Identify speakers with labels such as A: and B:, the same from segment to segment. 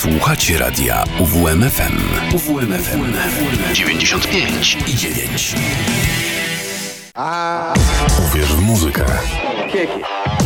A: Słuchacie radia UWMFM. UWMFM 95 i 9. Uwierz w muzykę.
B: reflections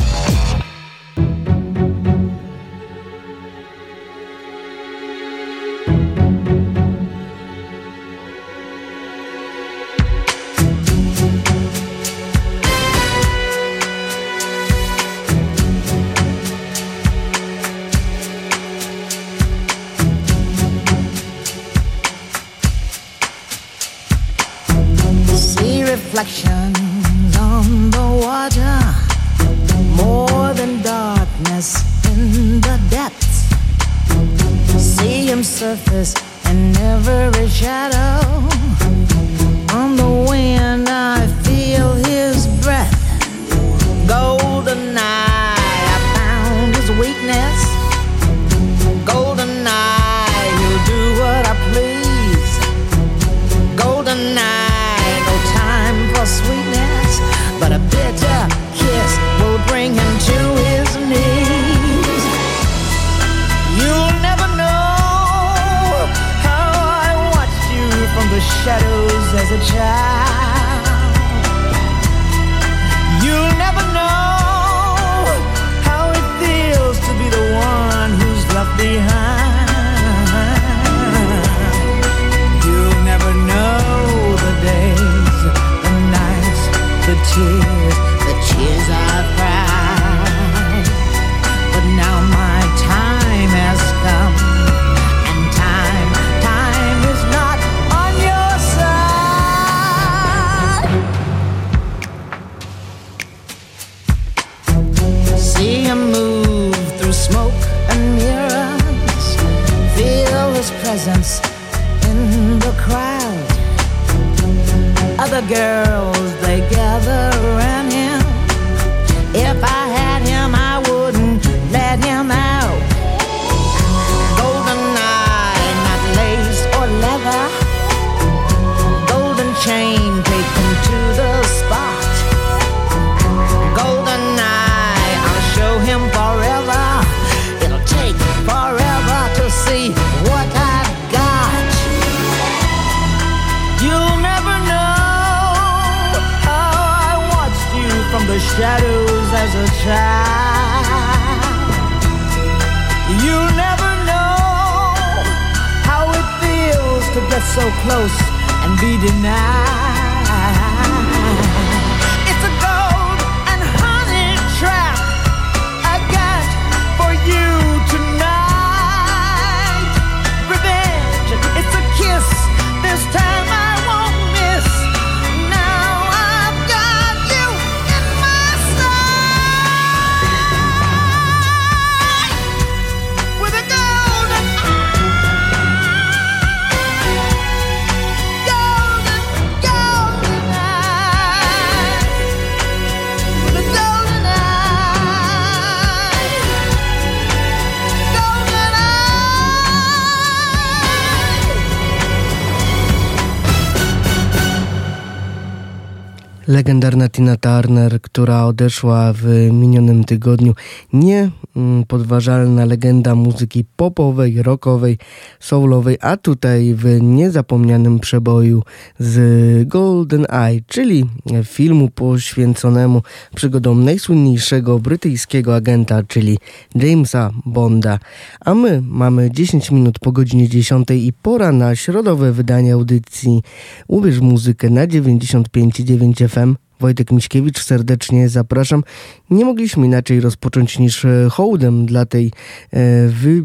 C: Legendarna Tina Turner, która odeszła w minionym tygodniu, niepodważalna legenda muzyki popowej, rockowej, soulowej, a tutaj w niezapomnianym przeboju z Golden Eye, czyli filmu poświęconemu przygodom najsłynniejszego brytyjskiego agenta, czyli Jamesa Bonda. A my mamy 10 minut po godzinie 10 i pora na środowe wydanie audycji Ubierz muzykę na 95,9 FM. Wojtek Miśkiewicz, serdecznie zapraszam. Nie mogliśmy inaczej rozpocząć niż e, hołdem dla tej e,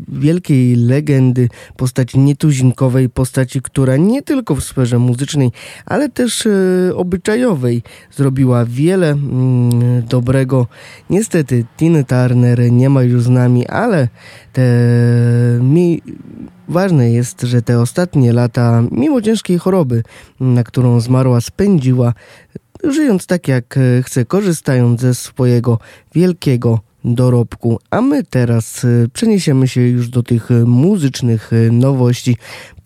C: wielkiej legendy, postaci nietuzinkowej, postaci, która nie tylko w sferze muzycznej, ale też e, obyczajowej zrobiła wiele mm, dobrego. Niestety Tina Turner nie ma już z nami, ale te mi Ważne jest, że te ostatnie lata, mimo ciężkiej choroby, na którą zmarła, spędziła żyjąc tak jak e, chce, korzystając ze swojego wielkiego dorobku. A my teraz e, przeniesiemy się już do tych e, muzycznych nowości.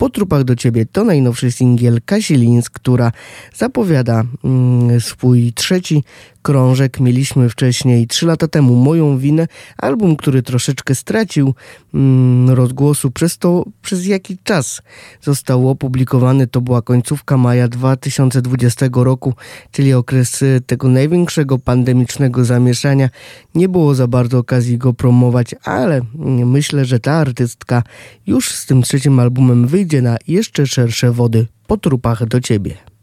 D: Po trupach do ciebie to najnowszy singiel Kasi Lins, która zapowiada mm, swój trzeci krążek. Mieliśmy wcześniej, trzy lata temu, Moją winę, album, który troszeczkę stracił mm, rozgłosu, przez to przez jaki czas został opublikowany. To była końcówka maja 2020 roku, czyli okres tego największego pandemicznego zamieszania. Nie było za bardzo okazji go promować, ale myślę, że ta artystka już z tym trzecim albumem wyjdzie na jeszcze szersze wody po trupach do ciebie.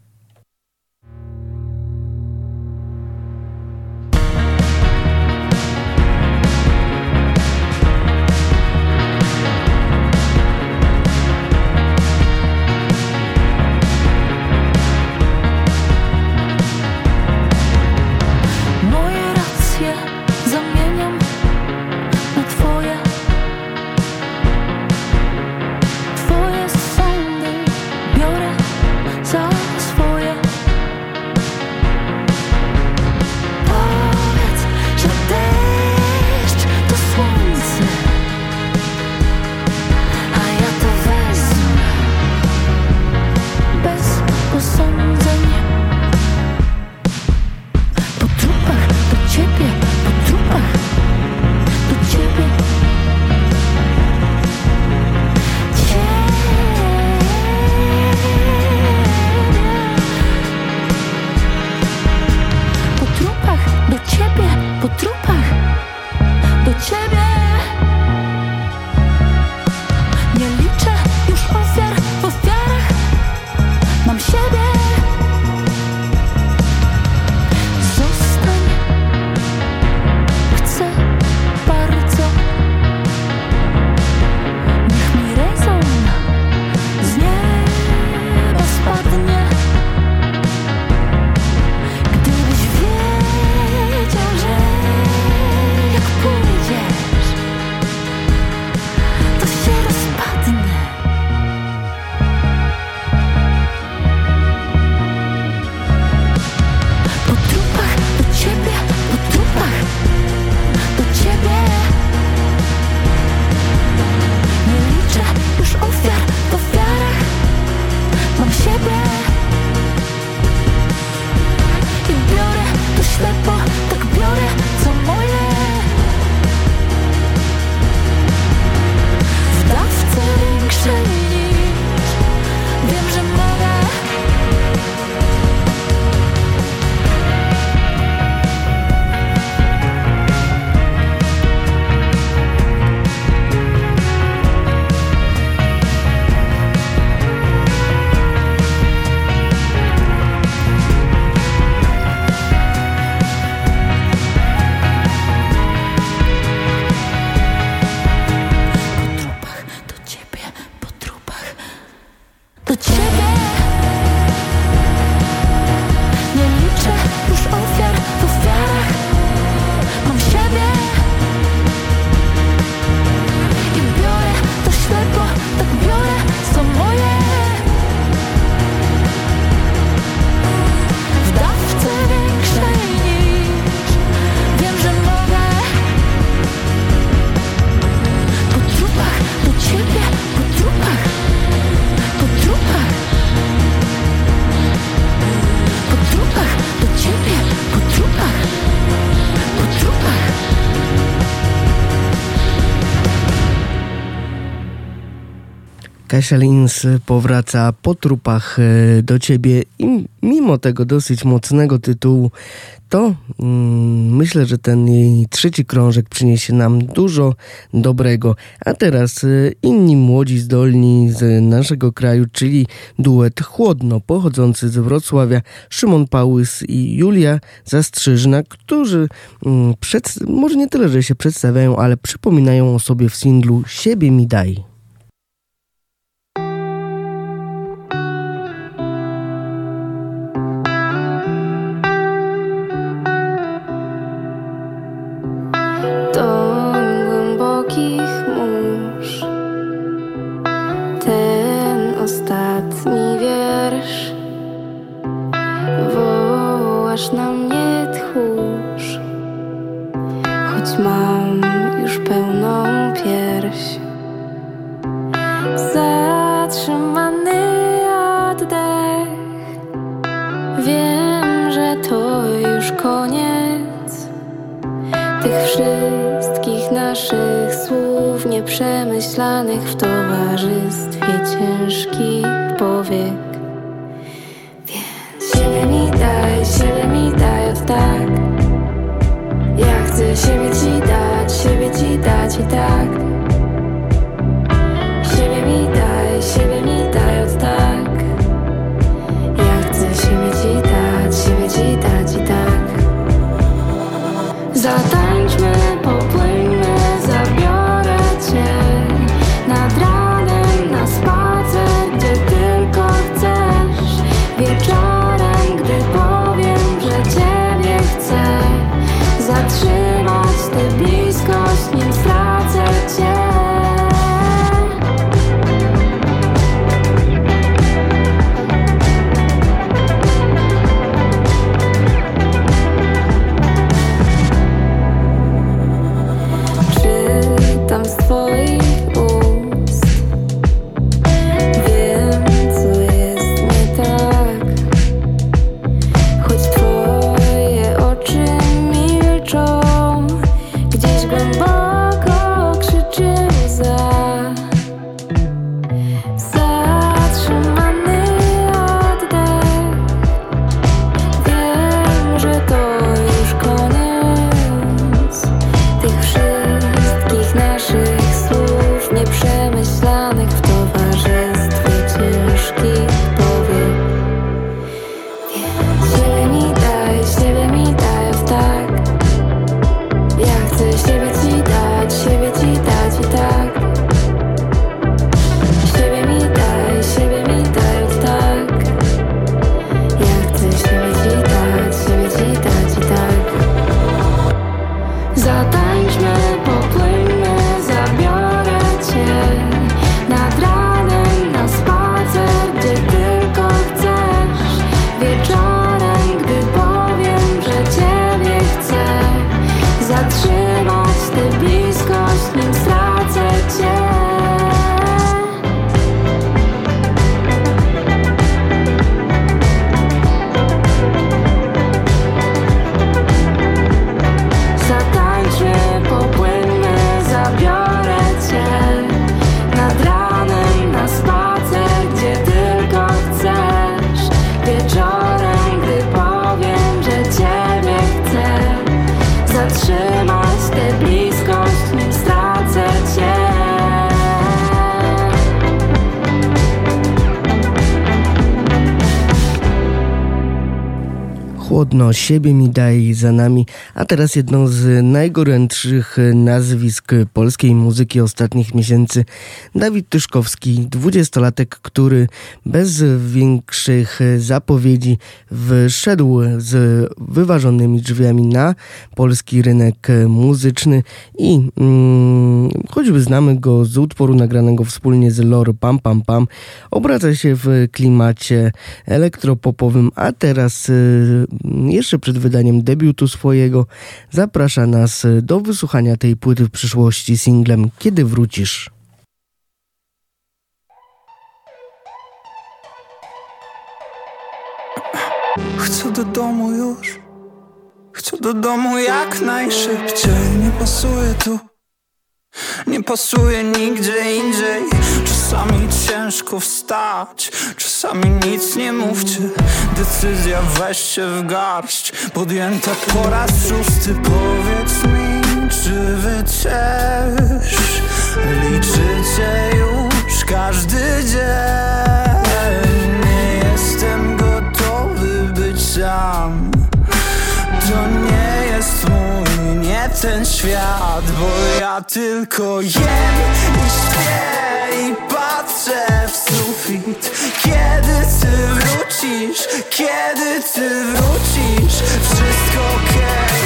D: Kasia Lins powraca po trupach e, do ciebie i mimo tego dosyć mocnego tytułu, to mm, myślę, że ten jej trzeci krążek przyniesie nam dużo dobrego. A teraz e, inni młodzi zdolni z naszego kraju, czyli duet Chłodno, pochodzący z Wrocławia, Szymon Pałys i Julia Zastrzyżna, którzy mm, przed, może nie tyle, że się przedstawiają, ale przypominają o sobie w singlu Siebie mi daj.
E: W towarzystwie ciężkich powiek. Więc siebie mi daj, siebie mi daj od tak. Ja chcę siebie ci dać, siebie ci dać i tak. Siebie mi daj
C: za nami, a teraz jedno z najgorętszych nazwisk polskiej muzyki ostatnich miesięcy. Dawid Tyszkowski, dwudziestolatek, który bez większych zapowiedzi wszedł z wyważonymi drzwiami na polski rynek muzyczny i mm, choćby znamy go z utworu nagranego wspólnie z Lor Pam Pam Pam, obraca się w klimacie elektropopowym, a teraz y, jeszcze przed wydaniem debiutu swojego zaprasza nas do wysłuchania tej płyty w przyszłości singlem Kiedy wrócisz?
F: Chcę do domu już. Chcę do domu jak najszybciej. Nie pasuje tu. Nie pasuje nigdzie indziej. Czasami ciężko wstać. Czasami nic nie mówcie. Decyzja weźcie w garść. Podjęta po raz szósty. Powiedz mi, czy wy też Liczycie już każdy dzień ten świat Bo ja tylko jem i śpię i patrzę w sufit. Kiedy ty wrócisz, kiedy ty wrócisz Wszystko okej.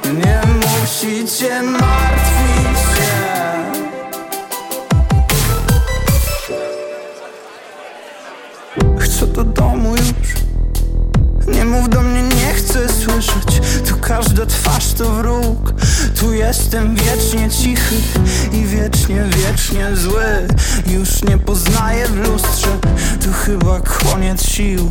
F: Okay. Nie musicie martwić się. Chcę do domu już. Nie mów do mnie, nie chcę słyszeć. Tu każda twarz to wróg. Tu jestem wiecznie cichy I wiecznie, wiecznie zły. Już nie poznaję w lustrze. To chyba koniec sił.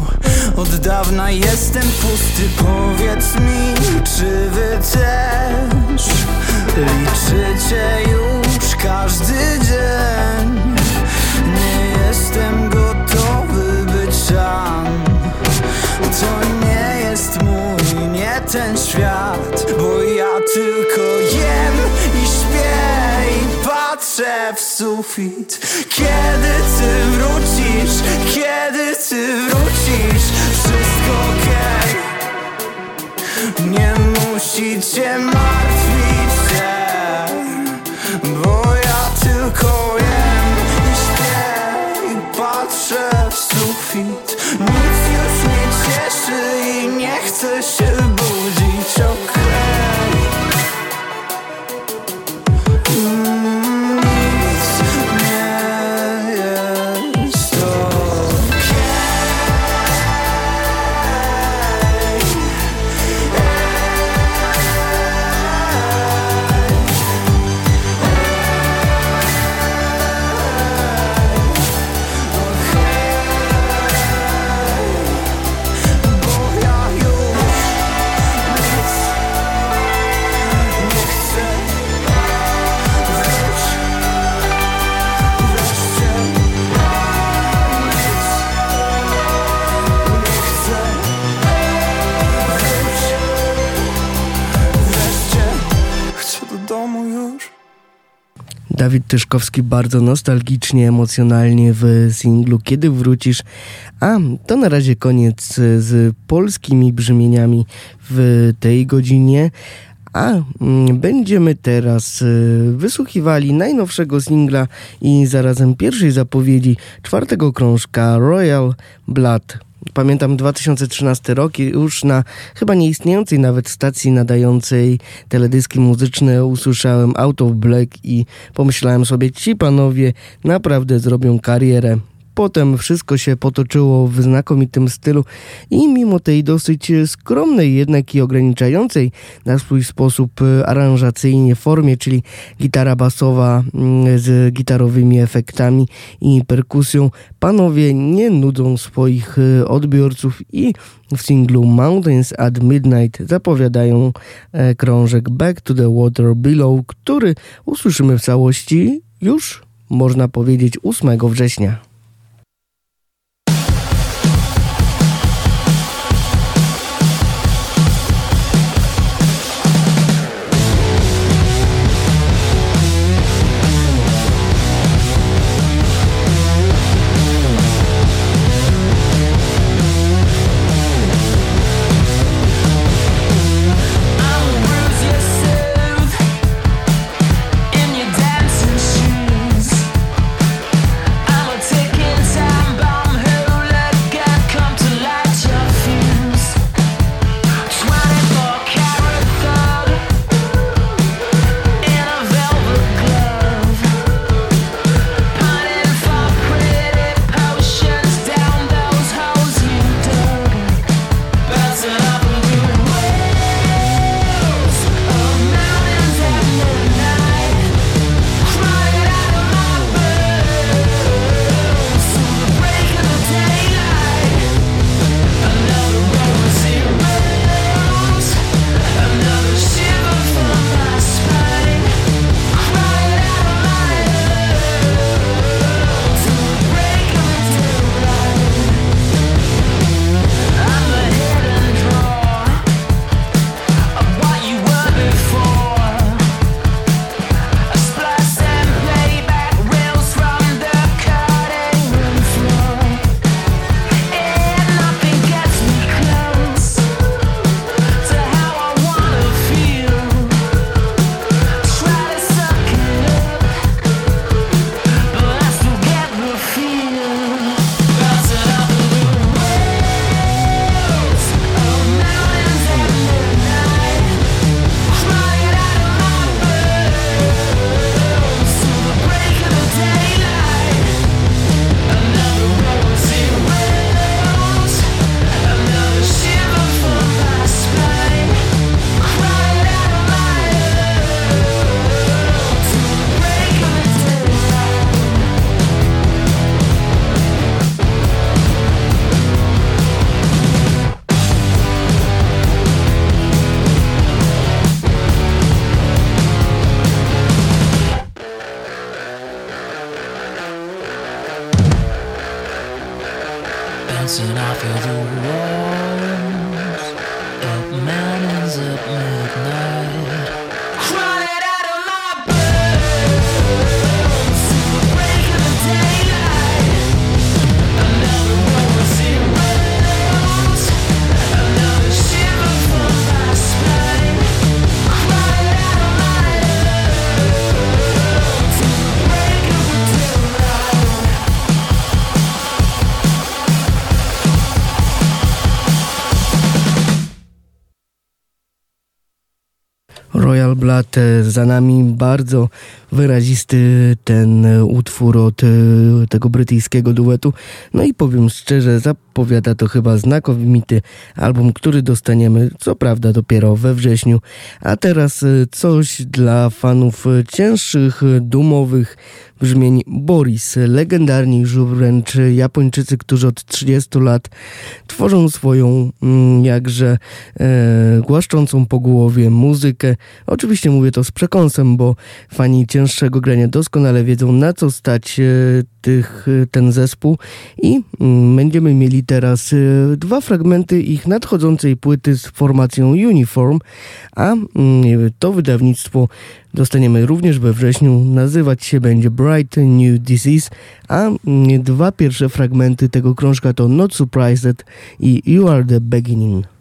F: Od dawna jestem pusty. Powiedz mi, czy wy też Liczycie już każdy dzień? Nie jestem ten świat Bo ja tylko jem i śpię i patrzę w sufit. Kiedy ty wrócisz, kiedy ty wrócisz Wszystko okej. Nie musicie martwić się Bo ja tylko jem i śpię i patrzę w sufit. Nic już nie cieszy i nie chcę się
C: Dawid Tyszkowski bardzo nostalgicznie, emocjonalnie w singlu Kiedy wrócisz? A to na razie koniec z polskimi brzmieniami w tej godzinie. A mm, będziemy teraz y, wysłuchiwali najnowszego singla i zarazem pierwszej zapowiedzi czwartego krążka Royal Blood. Pamiętam 2013 rok i już na chyba nieistniejącej nawet stacji nadającej teledyski muzyczne usłyszałem Out of Black i pomyślałem sobie, ci panowie naprawdę zrobią karierę. Potem wszystko się potoczyło w znakomitym stylu i mimo tej dosyć skromnej jednak i ograniczającej na swój sposób e, aranżacyjnie formie, czyli gitara basowa mm, z gitarowymi efektami i perkusją, panowie nie nudzą swoich e, odbiorców i w singlu Mountains at Midnight zapowiadają e, krążek Back to the Water Below, który usłyszymy w całości już, można powiedzieć, 8 września. Royal Blood e, za nami bardzo wyrazisty ten utwór od e, tego brytyjskiego duetu. No i powiem szczerze, zapowiada to chyba znakomity album, który dostaniemy, co prawda dopiero we wrześniu. A teraz e, coś dla fanów cięższych, dumowych brzmień Boris. Legendarni już wręcz Japończycy, którzy od 30 lat tworzą swoją mm, jakże e, głaszczącą po głowie muzykę. Oczywiście mówię to z przekąsem, bo fani cięższego grania doskonale wiedzą na co stać e, tych, e, ten zespół i mm, będziemy mieli teraz e, dwa fragmenty ich nadchodzącej płyty z formacją Uniform, a mm, to wydawnictwo dostaniemy również we wrześniu. Nazywać się będzie Bright New Disease, a mm, dwa pierwsze fragmenty tego krążka to Not Surprised i You Are the Beginning.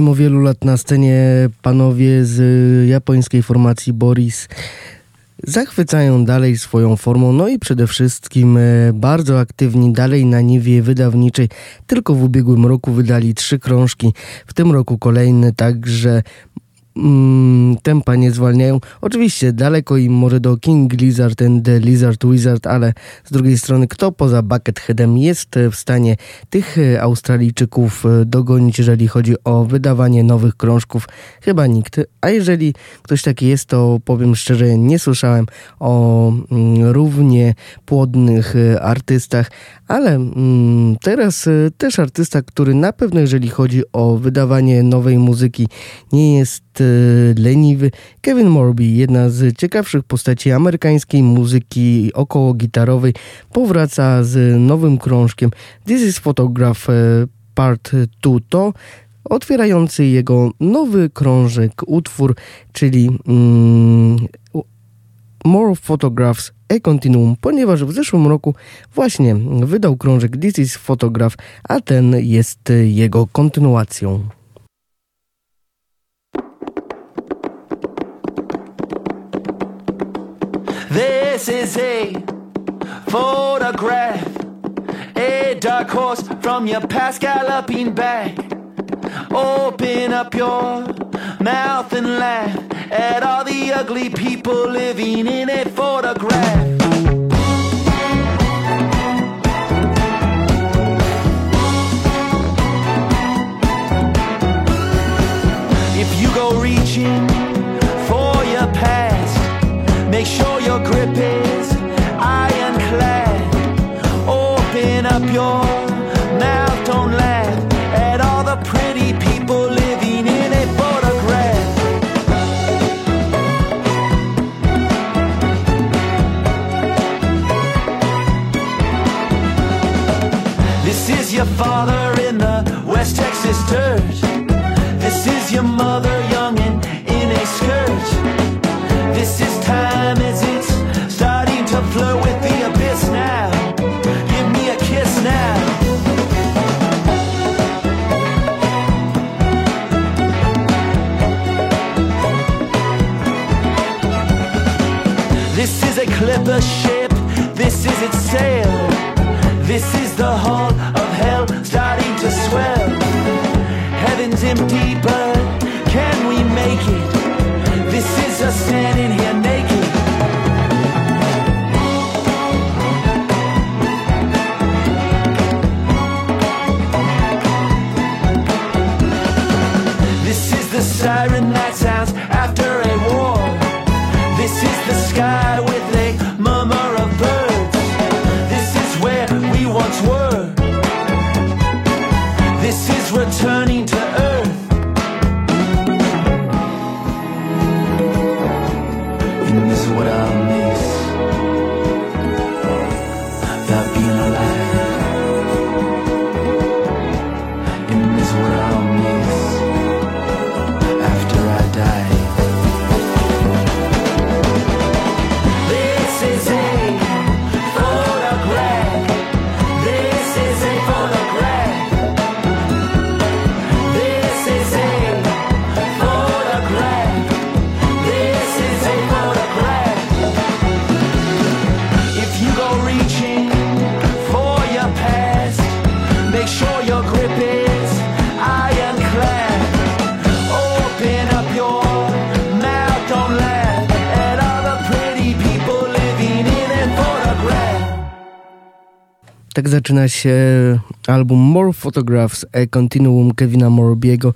C: mimo wielu lat na scenie panowie z japońskiej formacji Boris zachwycają dalej swoją formą, no i przede wszystkim e, bardzo aktywni dalej na niwie wydawniczej. Tylko w ubiegłym roku wydali trzy krążki, w tym roku kolejny, także mm, tempa nie zwalniają. Oczywiście daleko im może do King Lizard and the Lizard Wizard, ale z drugiej strony kto poza Bucketheadem jest w stanie tych e, Australijczyków e, dogonić, jeżeli chodzi o wydawanie nowych krążków? Chyba nikt. A jeżeli ktoś taki jest, to powiem szczerze, nie słyszałem o mm, równie płodnych e, artystach, ale mm, teraz też artysta, który na pewno, jeżeli chodzi o wydawanie nowej muzyki, nie jest leniwy. Kevin Morby, jedna z ciekawszych postaci amerykańskiej muzyki około gitarowej, powraca z nowym krążkiem This is Photograph e, Part 2 to otwierający jego nowy krążek, utwór, czyli mm, More Photographs A Continuum, ponieważ w zeszłym roku właśnie wydał krążek This is Photograph, a ten jest jego kontynuacją.
G: This is a photograph, a dark horse from your past galloping back. Open up your mouth and laugh at all the ugly people living in a photograph. If you go reaching for your past, make sure your grip This is the hull
C: Tak zaczyna się album More Photographs A Continuum Kevina Morbiego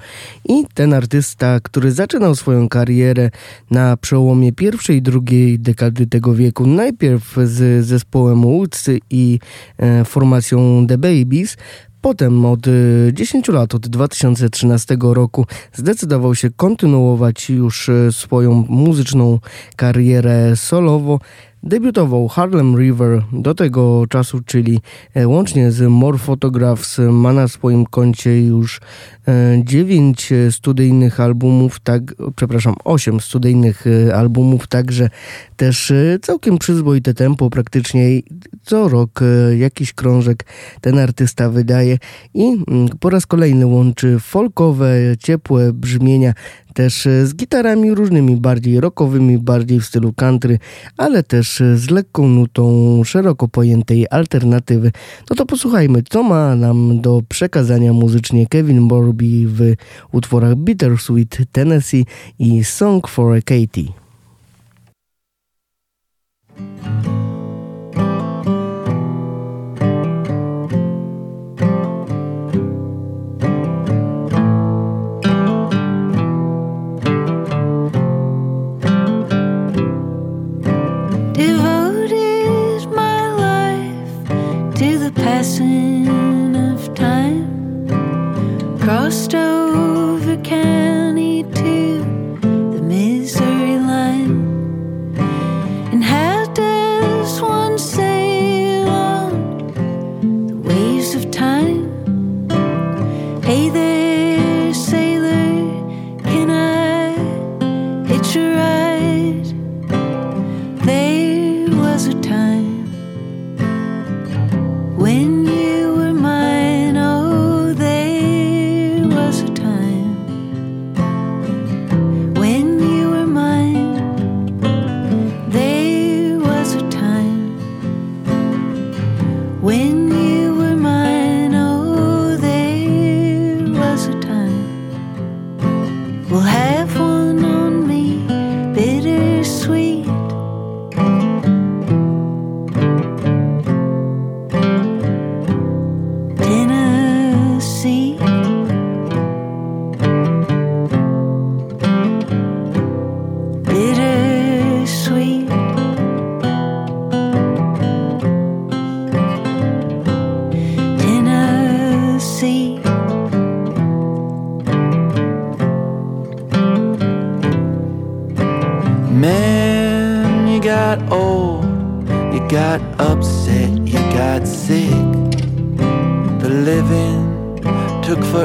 C: i ten artysta, który zaczynał swoją karierę na przełomie pierwszej i drugiej dekady tego wieku, najpierw z zespołem Woods i e, formacją The Babies, Potem od e, 10 lat, od 2013 roku, zdecydował się kontynuować już e, swoją muzyczną karierę solowo. Debiutował Harlem River do tego czasu, czyli e, łącznie z More Photographs ma na swoim koncie już 9 studyjnych albumów, tak, przepraszam, 8 studyjnych e, albumów, także też e, całkiem przyzwoite tempo, praktycznie co rok e, jakiś krążek ten artysta wydaje i mm, po raz kolejny łączy folkowe, ciepłe brzmienia też e, z gitarami różnymi, bardziej rockowymi, bardziej w stylu country, ale też e, z lekką nutą szeroko pojętej alternatywy. No to posłuchajmy, co ma nam do przekazania muzycznie Kevin Morby w utworach Bittersweet Tennessee i Song for a Katie.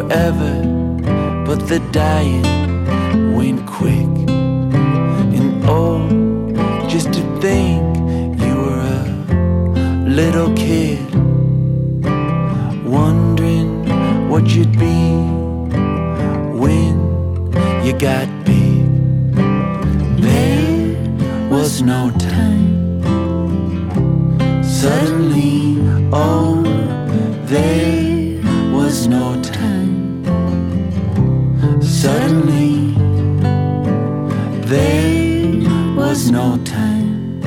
G: Forever, but the dying went quick. And oh, just to think you were a little kid, wondering what you'd be when you got big. There was no time. Suddenly, oh, there no time.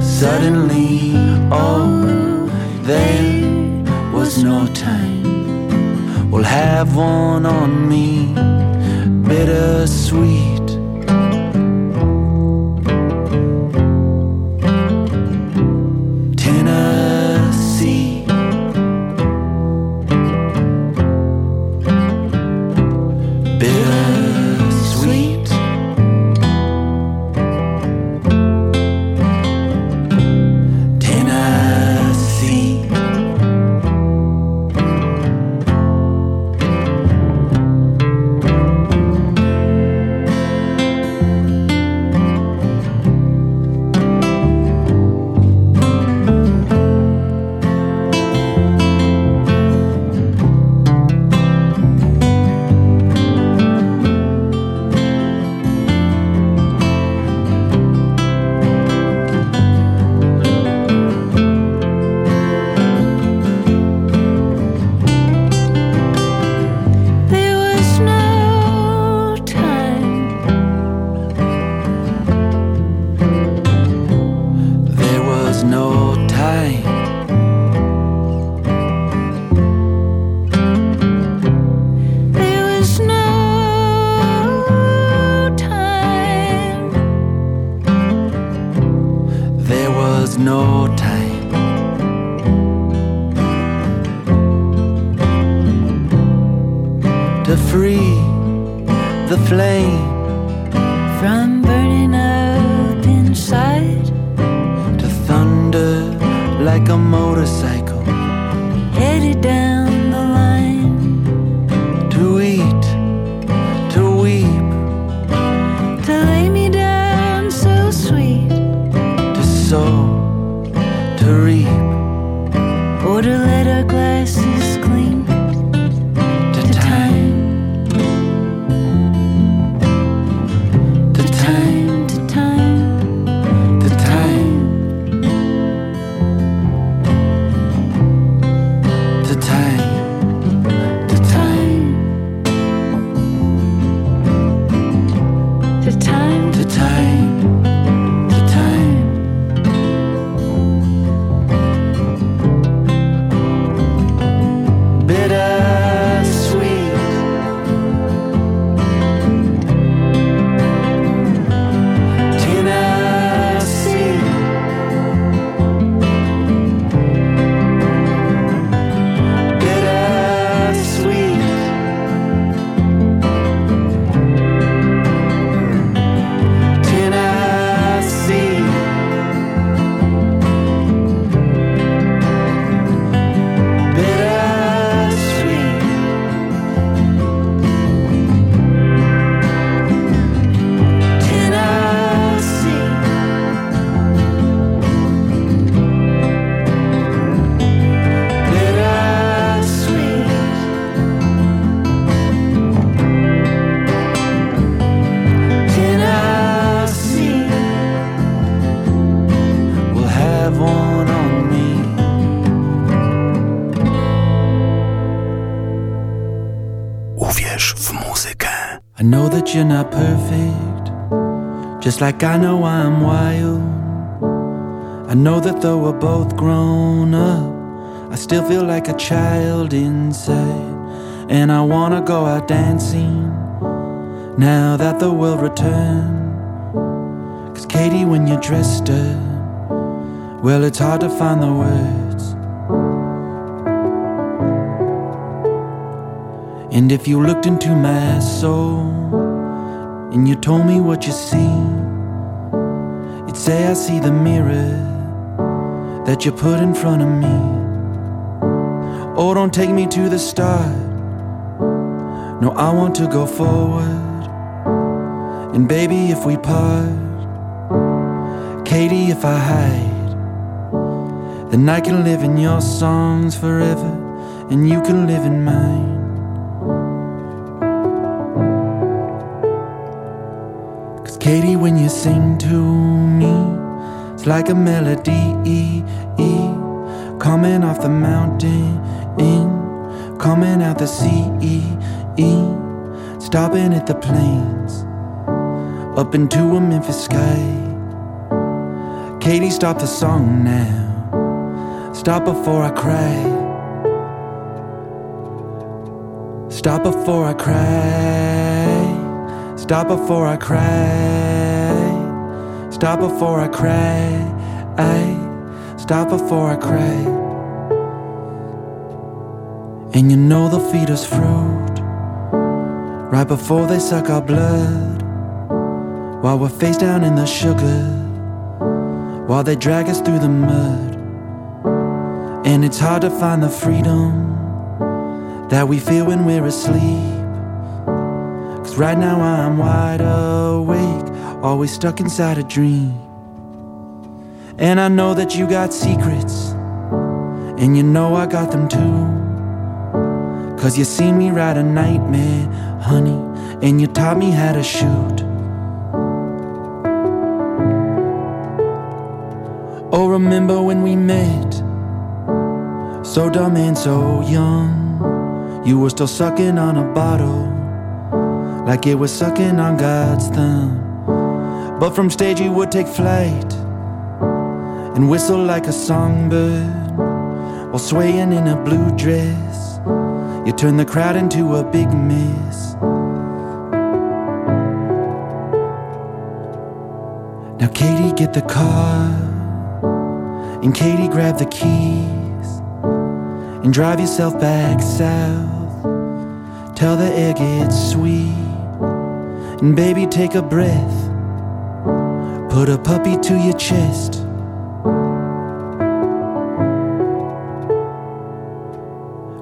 G: Suddenly, oh, there was no time. We'll have one on me, bittersweet. That you're not perfect, just like I know I'm wild. I know that though we're both grown up, I still feel like a child inside. And I wanna go out dancing now that the world returned. Cause Katie, when you're dressed up, well, it's hard to find the words. And if you looked into my soul and you told me what you see, you'd say I see the mirror that you put in front of me. Oh, don't take me to the start. No, I want to go forward. And baby, if we part, Katie, if I hide, then I can live in your songs forever, and you can live in mine. Katie, when you sing to me, it's like a melody coming off the mountain, in, coming out the sea, stopping at the plains, up into a Memphis sky. Katie, stop the song now. Stop before I cry. Stop before I cry. Stop before I cry. Stop before I cry. I stop before I cry. And you know they'll feed us fruit right before they suck our blood while we're face down in the sugar while they drag us through the mud. And it's hard to find the freedom that we feel when we're asleep. Right now I'm wide awake, always stuck inside a dream. And I know that you got secrets, and you know I got them too. Cause you seen me ride a nightmare, honey, and you taught me how to shoot. Oh, remember when we met? So dumb and so young. You were still sucking on a bottle, like it was sucking on God's thumb. But from stage you would take flight and whistle like a songbird while swaying in a blue dress. You turn the crowd into a big mess. Now, Katie, get the car, and Katie, grab the keys, and drive yourself back south. Tell the air gets sweet, and baby, take a breath. Put a puppy to your chest.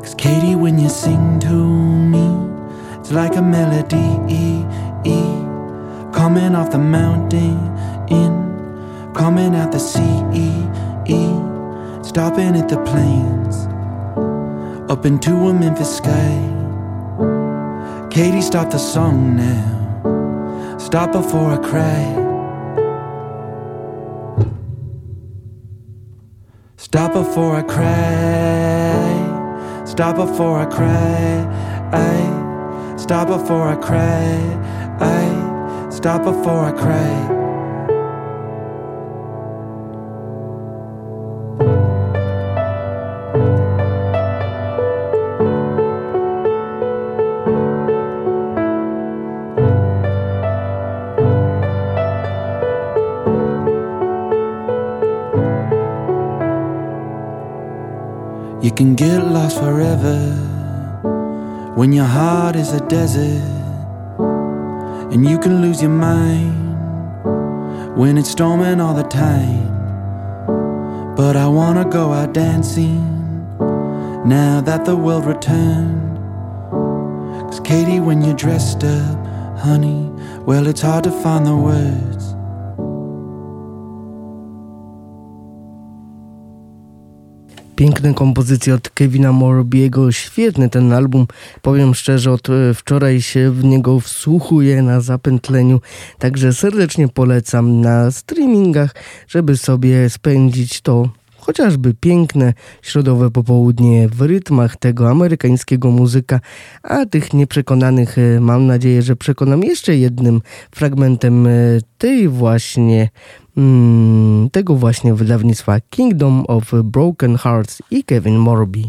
G: Cause Katie, when you sing to me, it's like a melody coming off the mountain, in, coming out the sea, stopping at the plains, up into a Memphis sky. Katie, stop the song now. Stop before I cry. Stop before I cry. Stop before I cry. I stop before I cry. I stop before I cry. When your heart is a desert, and you can lose your mind when it's storming all the time. But I wanna go out dancing now that the world returned. Cause Katie, when you're dressed up, honey, well, it's hard to find the words.
C: Piękne kompozycje od Kevina Morbiego, świetny ten album. Powiem szczerze, od e, wczoraj się w niego wsłuchuję na zapętleniu, także serdecznie polecam na streamingach, żeby sobie spędzić to chociażby piękne środowe popołudnie w rytmach tego amerykańskiego muzyka, a tych nieprzekonanych e, mam nadzieję, że przekonam jeszcze jednym fragmentem e, tej właśnie mm, tego właśnie wydawnictwa Kingdom of Broken Hearts i Kevin Morby.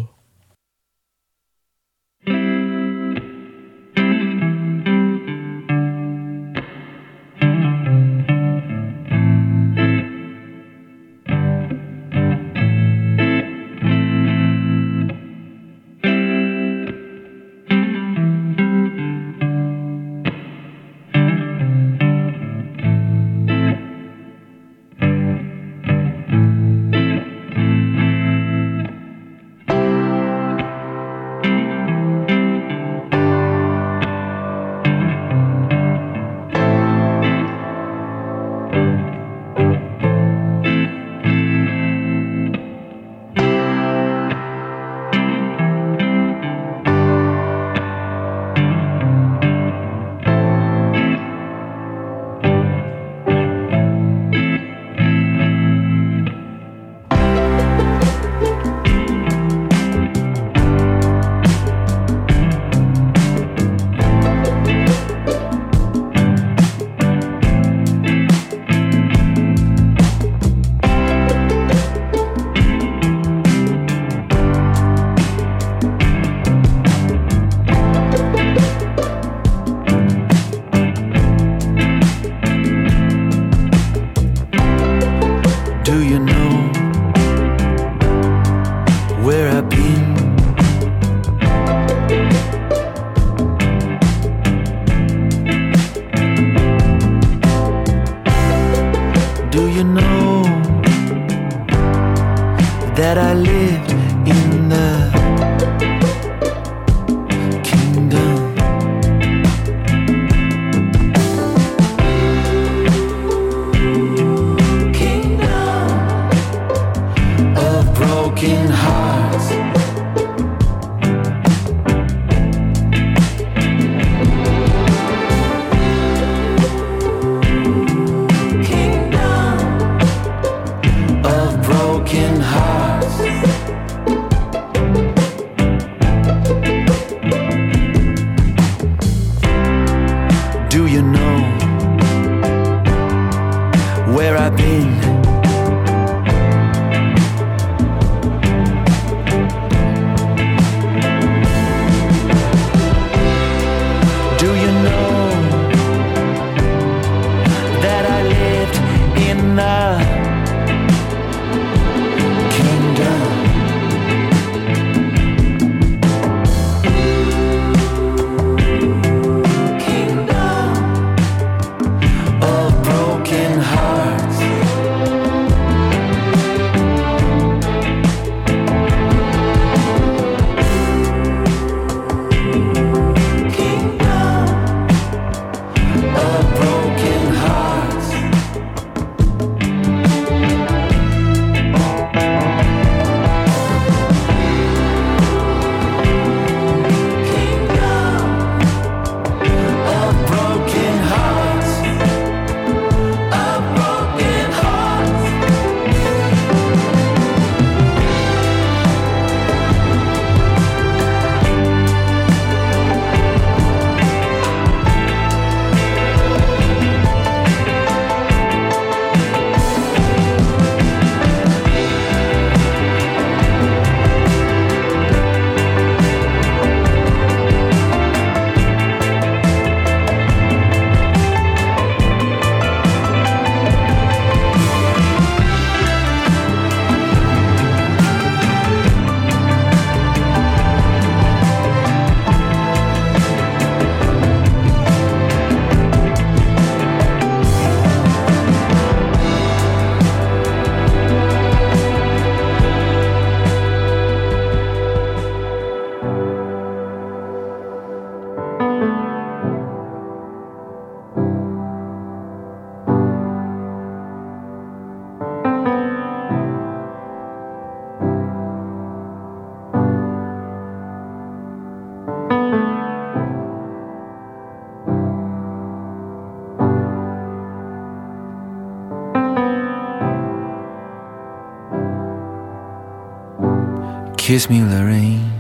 G: Kiss me, Lorraine.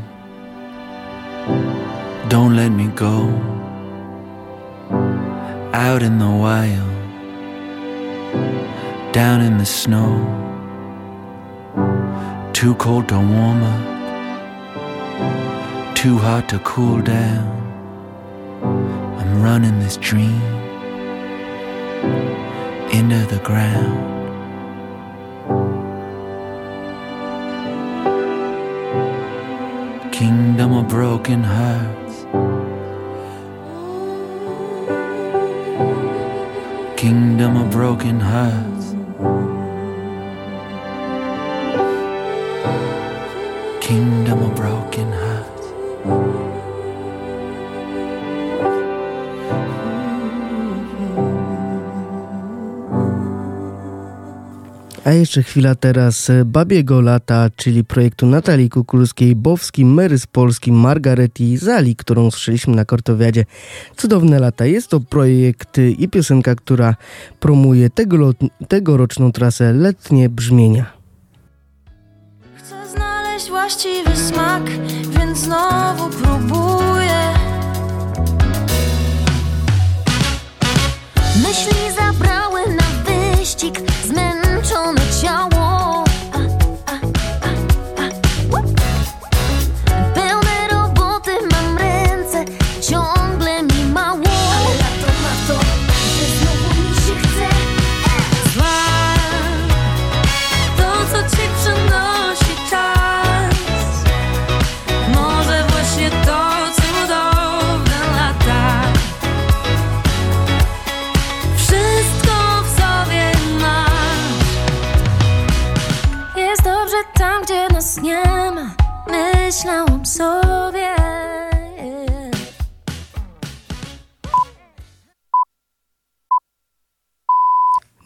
G: Don't let me go out in the wild, down in the snow. Too cold to warm up, too hot to cool down. I'm running this dream into the ground. Broken hearts. Kingdom of broken hearts.
C: A jeszcze chwila teraz e, Babiego Lata, czyli projektu Natalii Kukulskiej, Bowski, Mary z Polski, Margaret i Zali, którą słyszeliśmy na Kortowiadzie. Cudowne lata. Jest to projekt i piosenka, która promuje tego, tegoroczną trasę Letnie Brzmienia.
H: Chcę znaleźć właściwy smak, więc znowu próbuję.
I: Myśli zabrały na wyścig zmęczone ciało.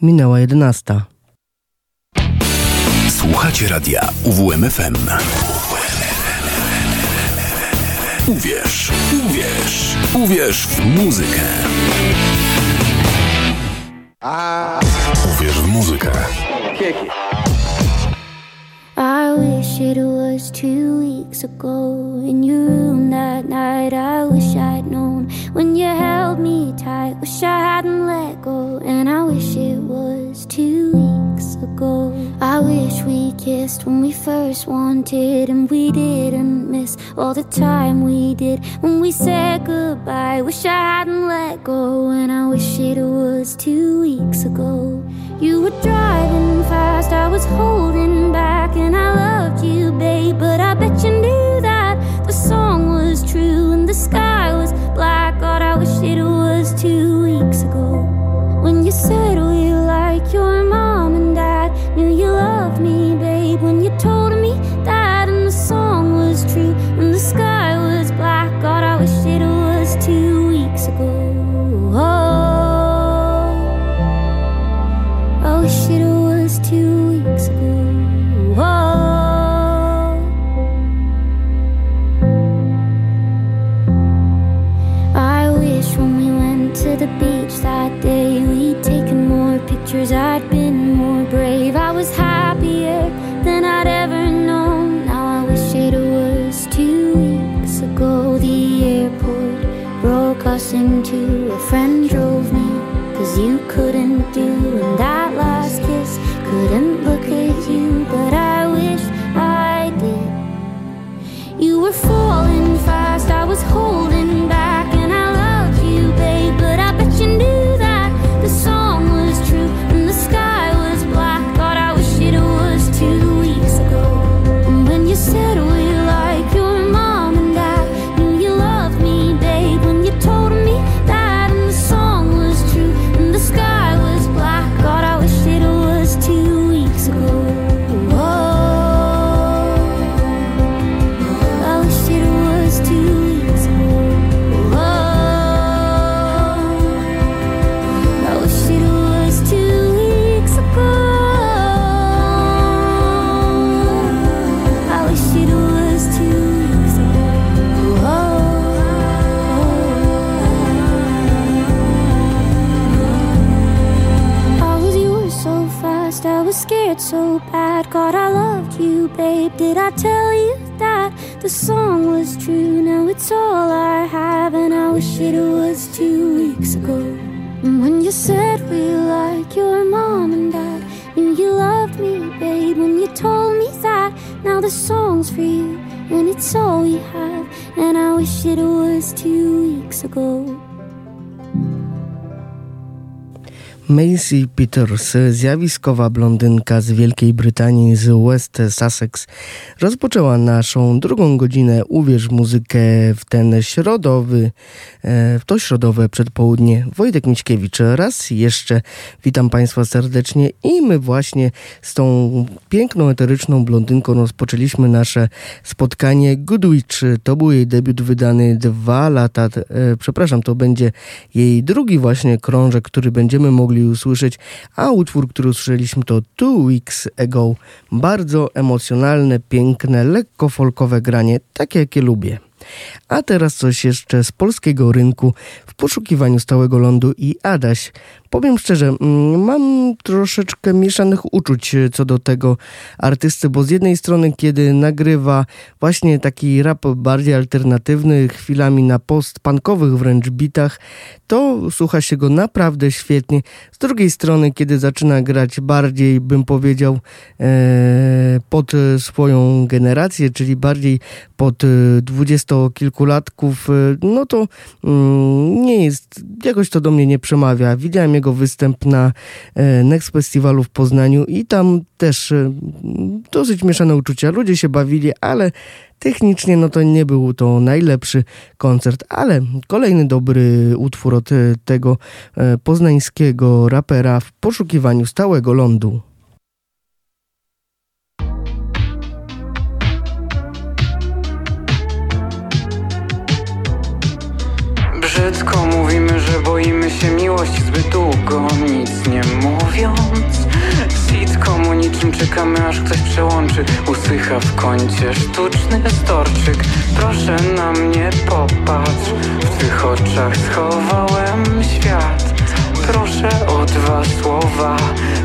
C: Minęła 11.
A: Słuchacie radia UWMFM. Uwierz, uwierz, uwierz w muzykę. Uwierz w muzykę.
I: I wish it was two weeks ago in your room that night. I wish I'd known when you held me tight. Wish I hadn't let go, and I wish it was two weeks ago. I wish we kissed when we first wanted, and we didn't miss all the time we did when we said goodbye. Wish I hadn't let go, and I wish it was two weeks ago. You were driving fast, I was holding back, and I loved you, babe. But I bet you knew that the song was true and the sky was black. God, I wish it was two weeks ago when you said into a friend drove me. Cause you it was two weeks ago.
C: Macy Peters, zjawiskowa blondynka z Wielkiej Brytanii, z West Sussex, rozpoczęła naszą drugą godzinę Uwierz muzykę w ten środowy, e, w to środowe przedpołudnie. Wojtek Miśkiewicz, raz jeszcze witam Państwa serdecznie i my właśnie z tą piękną, eteryczną blondynką rozpoczęliśmy nasze spotkanie Good Witch. To był jej debiut wydany dwa lata, e, przepraszam, to będzie jej drugi właśnie krążek, który będziemy mogli usłyszeć, a utwór, który usłyszeliśmy to Two Weeks Ago. Bardzo emocjonalne, piękne, lekko folkowe granie, takie jakie lubię. A teraz coś jeszcze z polskiego rynku w poszukiwaniu stałego lądu i Adaś. Powiem szczerze, mm, mam troszeczkę mieszanych uczuć e, co do tego artysty, bo z jednej strony, kiedy nagrywa właśnie taki rap bardziej alternatywny, chwilami na post-punkowych wręcz bitach, to słucha się go naprawdę świetnie. Z drugiej strony, kiedy zaczyna grać bardziej, bym powiedział, e, pod swoją generację, czyli bardziej pod dwudziestokilkulatków, e, no to mm, nie jest, jakoś to do mnie nie przemawia. Widziałem jego występ na e, Next Festiwalu w Poznaniu i tam też e, dosyć mieszane uczucia. Ludzie się bawili, ale technicznie no to nie był to najlepszy koncert, ale kolejny dobry utwór od e, tego poznańskiego rapera w poszukiwaniu stałego lądu.
F: Brzydko mówimy, że
J: boimy się miłości zbyt długo Nic nie mówiąc. Sitcomu niczym czekamy aż ktoś przełączy. Usycha w kącie sztuczny storczyk Proszę na mnie popatrz. W twych oczach schowałem świat. Proszę o dwa słowa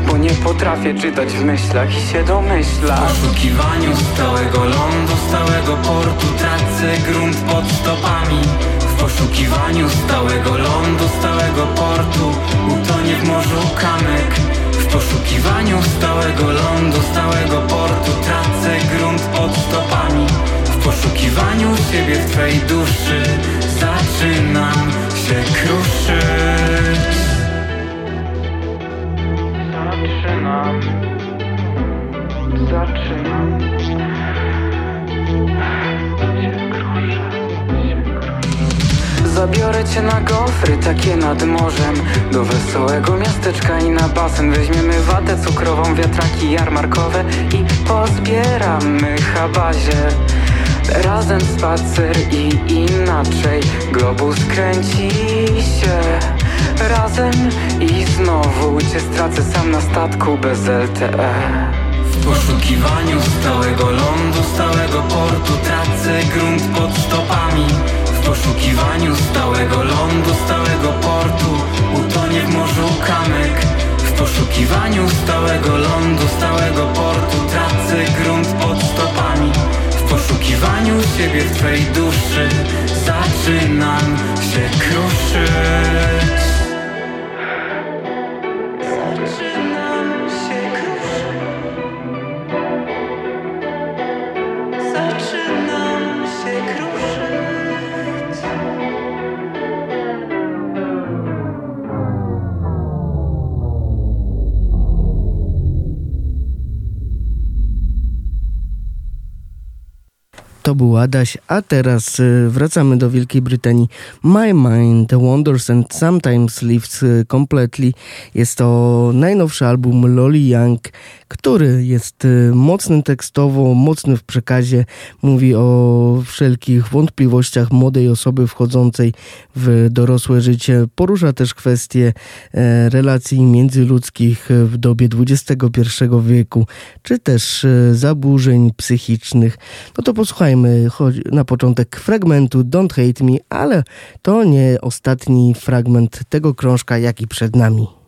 J: Bo nie potrafię czytać w myślach i się domyślać W poszukiwaniu stałego lądu, stałego portu Tracę grunt pod stopami poszukiwaniu stałego lądu, stałego portu. Utonie w morzu kamyk W poszukiwaniu stałego lądu, stałego portu. Tracę grunt pod stopami. W poszukiwaniu siebie w twej duszy Zaczynam się kruszyć. Zaczynam. Zaczynam Zabiorę cię na gofry, takie nad morzem. Do wesołego miasteczka i na basen Weźmiemy watę cukrową, wiatraki jarmarkowe I pozbieramy chabazie Razem spacer i inaczej Globus kręci się. Razem i znowu Cię stracę sam na statku bez LTE w poszukiwaniu stałego lądu, stałego portu Tracę grunt pod stopami W poszukiwaniu stałego lądu, stałego portu. Utonie w morzu kamyk W poszukiwaniu stałego lądu, stałego portu. Tracę grunt pod stopami. W poszukiwaniu siebie w twej duszy Zaczynam się kruszyć
C: To był Adaś, a teraz y, wracamy do Wielkiej Brytanii. My Mind Wanders and Sometimes Lives y, Completely. Jest to najnowszy album Lolly Young, który jest y, mocny tekstowo, mocny w przekazie. Mówi o wszelkich wątpliwościach młodej osoby wchodzącej w dorosłe życie. Porusza też kwestie e, relacji międzyludzkich w dobie XXI wieku, czy też e, zaburzeń psychicznych. No to posłuchajmy choć- na początek fragmentu Don't Hate Me, ale to nie ostatni fragment tego krążka, jaki przed nami.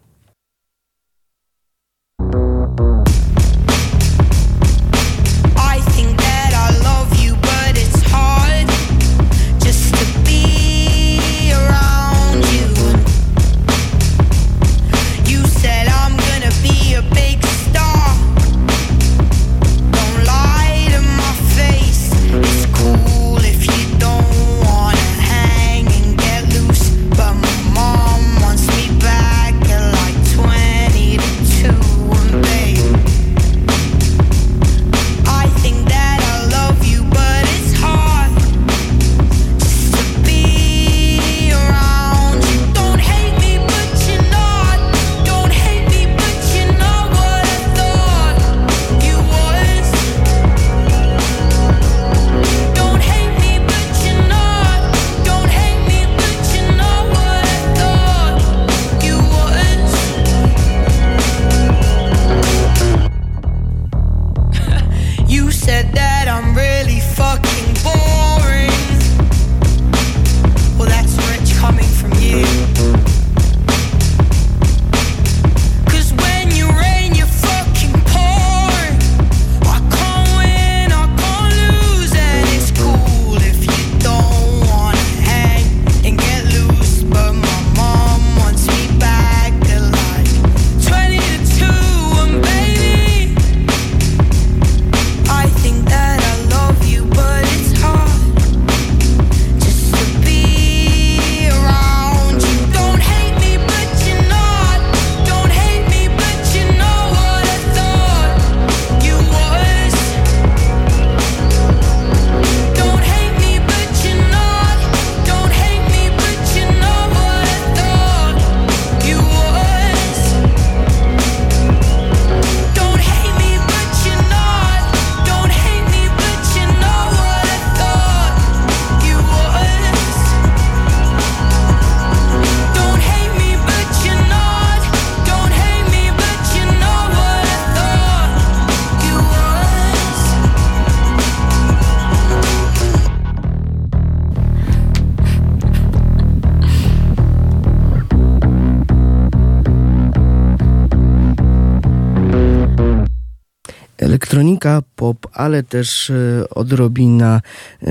H: Ale też e, odrobina e,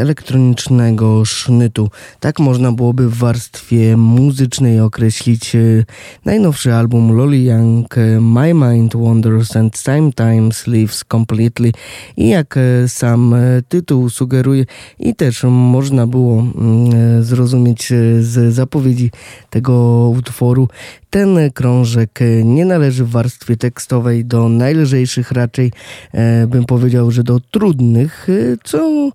H: elektronicznego sznytu. Tak można byłoby w warstwie muzycznej określić e, najnowszy album Lolly Young My Mind Wanders and Sometimes Lives Completely i jak sam tytuł sugeruje i też można było mm, zrozumieć z zapowiedzi tego utworu, ten krążek e, nie należy w warstwie tekstowej do najlżejszych, raczej e, bym powiedział, że do trudnych, e, co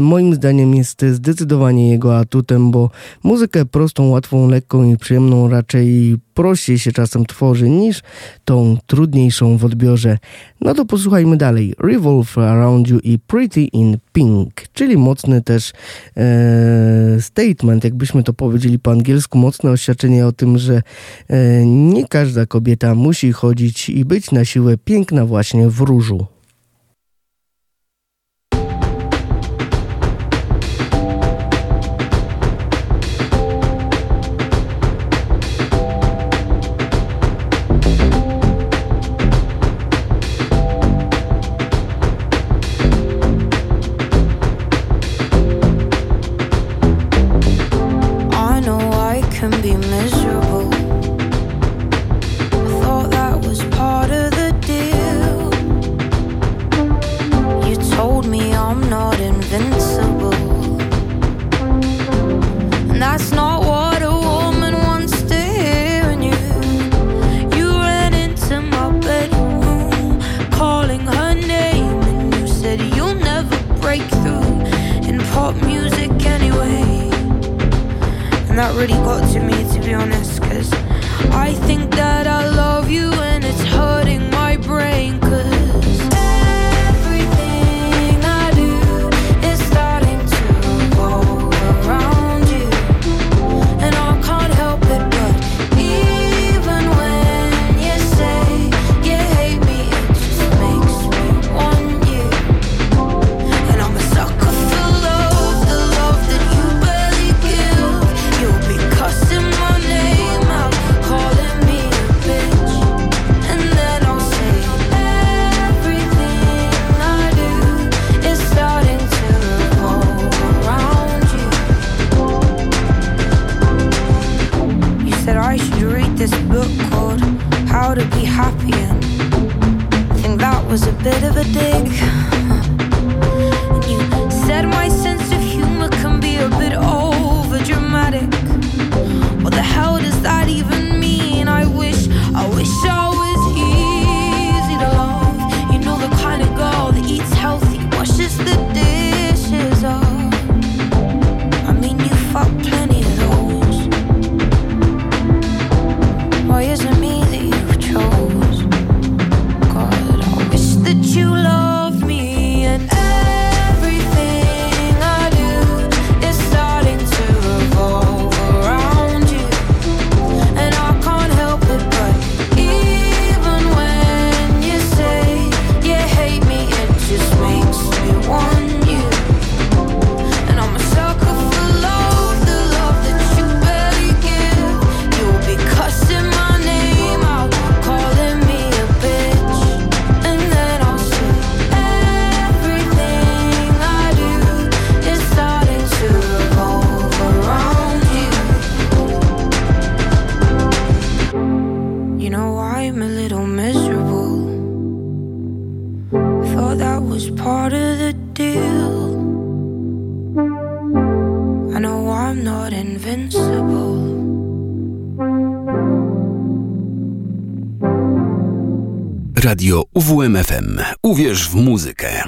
H: moim zdaniem jest zdecydowanie jego atutem, bo muzykę prostą, łatwą, lekką i przyjemną raczej prościej się czasem tworzy niż tą trudniejszą w odbiorze. No to posłuchajmy dalej. Revolve Around You i Pretty in Pink, czyli mocny też e, statement, jakbyśmy to powiedzieli po angielsku, mocne oświadczenie o tym, że e, nie każda kobieta musi chodzić i być na siłę piękna właśnie w różu.
K: Uwierz w muzykę.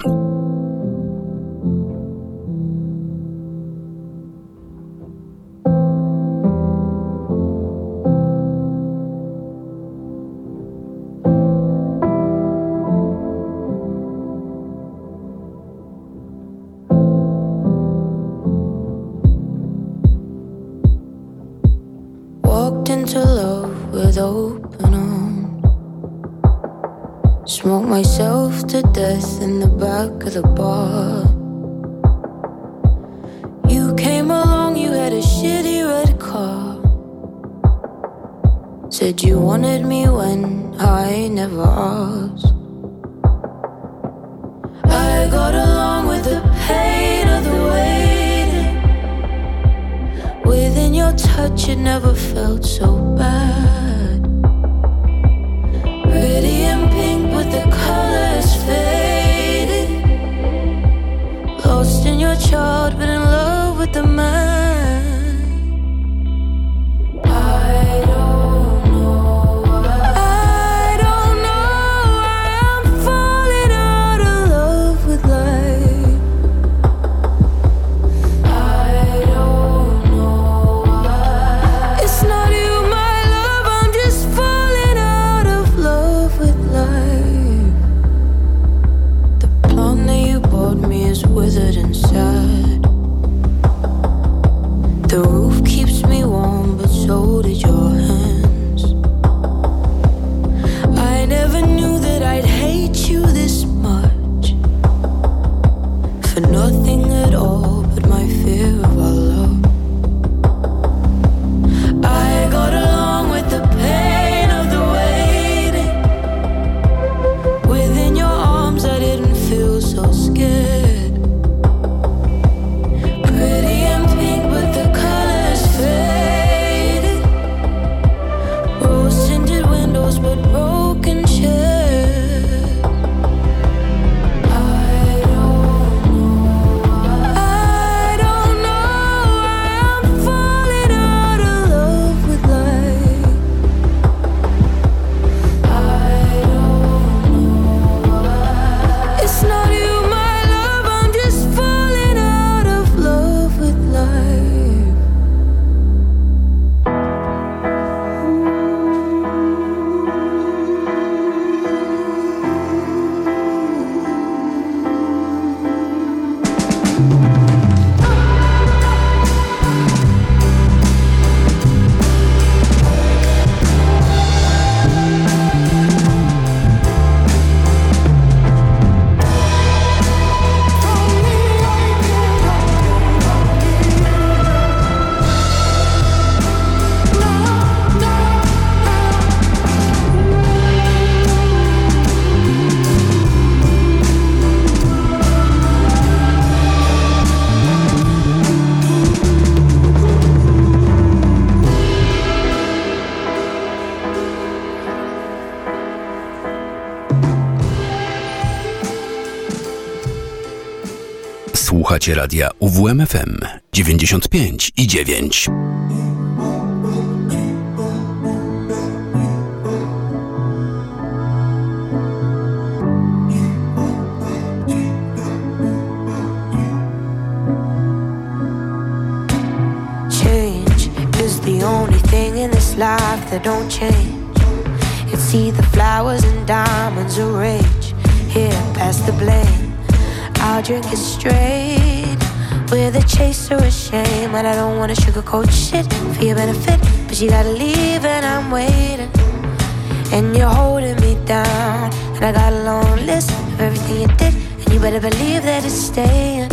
L: Walked into love with open arms smoke myself to death in the back of the bar. You came along, you had a shitty red car. Said you wanted me when I never asked.
H: I got along with the pain of the waiting. Within your touch, it never felt so bad. Lost in your child, but in love with the man.
A: Słuchacie radia UWMFM 95 i 9.
H: Change is the only thing in this life that don't change. It's either flowers and diamonds or rage. Here, the. I'll drink it straight with a chase or a shame. And I don't wanna sugarcoat shit for your benefit. But you gotta leave and I'm waiting. And you're holding me down. And I got a long list of everything you did. And you better believe that it's staying.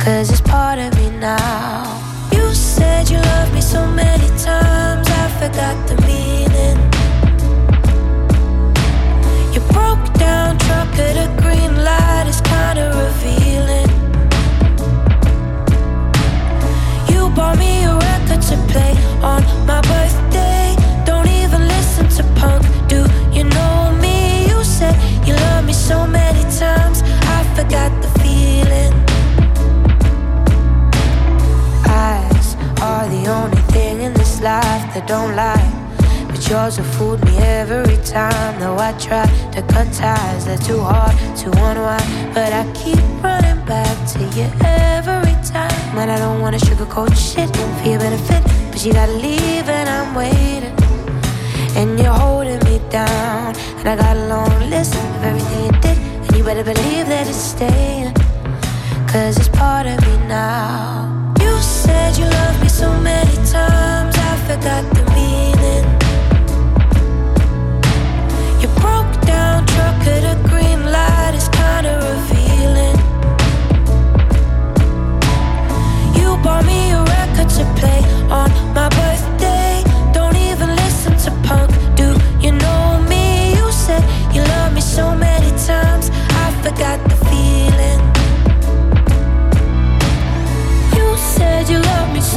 H: Cause it's part of me now. You said you loved me so many times, I forgot the meaning. Broke down green light, it's kinda revealing. You bought me a record to play on my birthday. Don't even listen to punk, do you know me? You said you loved me so many times, I forgot the feeling. Eyes are the only thing in this life that don't lie. Yours have fooled me every time. Though I try to cut ties, they're too hard to unwind. But I keep running back to you every time. And I don't wanna sugarcoat shit for your benefit. But you gotta leave and I'm waiting. And you're holding me down. And I got a long list of everything you did. And you better believe that it's staying. Cause it's part of me now. You said you loved me so many times, I forgot the meaning.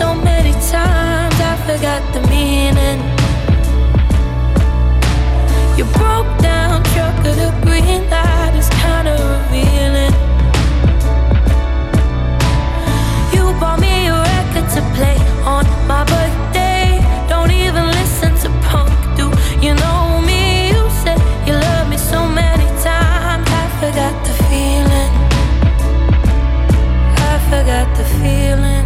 H: So many times, I forgot the feeling. You broke down truck at a green light is kinda revealing. You bought me a record to play on my birthday. Don't even listen to punk, do you know me? You said you love me so many times. I forgot the feeling. I forgot the feeling.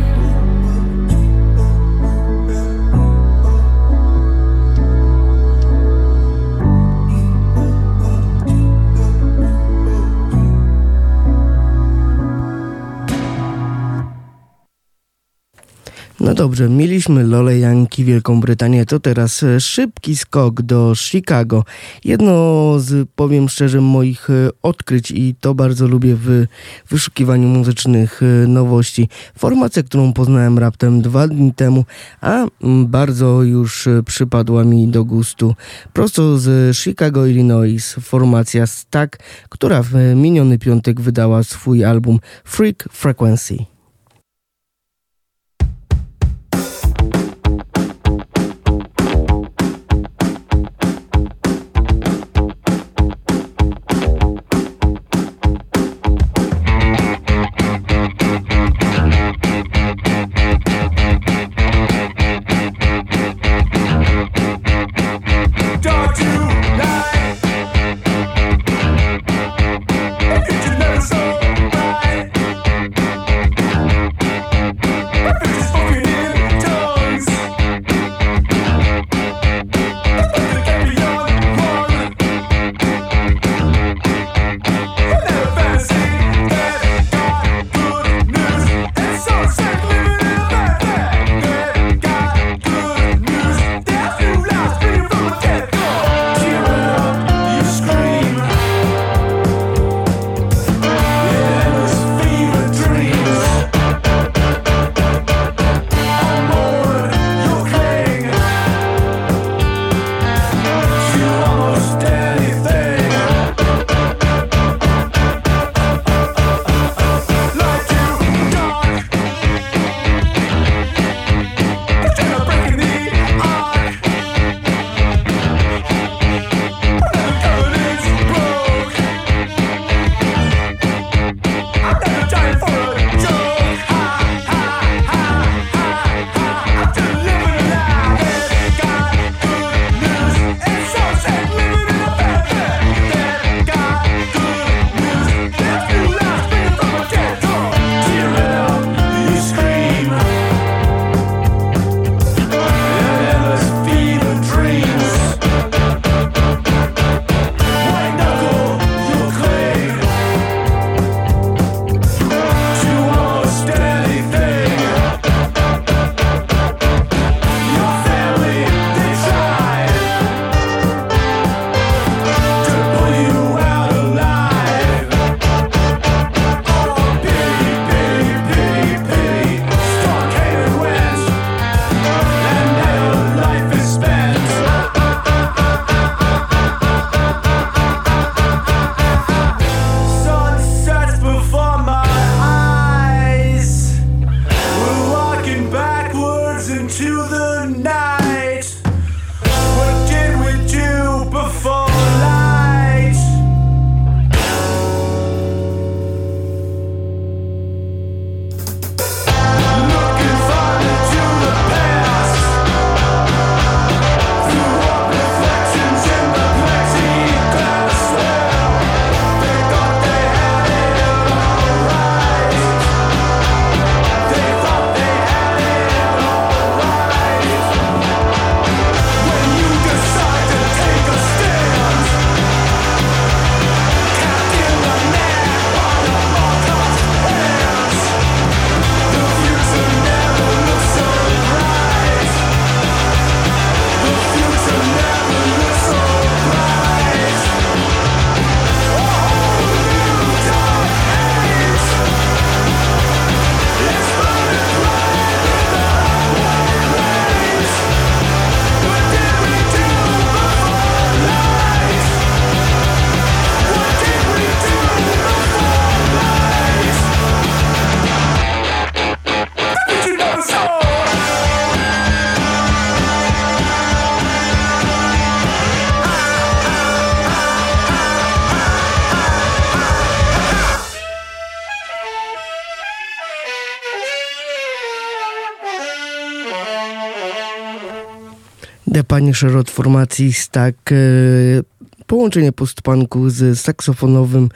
A: No dobrze, mieliśmy Lole Janki, Wielką Brytanię, to teraz e, szybki skok do Chicago. Jedno z, powiem szczerze, moich e, odkryć i to bardzo lubię w wyszukiwaniu muzycznych e, nowości. Formacja, którą poznałem raptem dwa dni temu, a mm, bardzo już przypadła mi do gustu. Prosto z Chicago, Illinois, formacja Stack, która w miniony piątek wydała swój album Freak Frequency. The Punisher od formacji Stack Połączenie postpunku z saksofonowym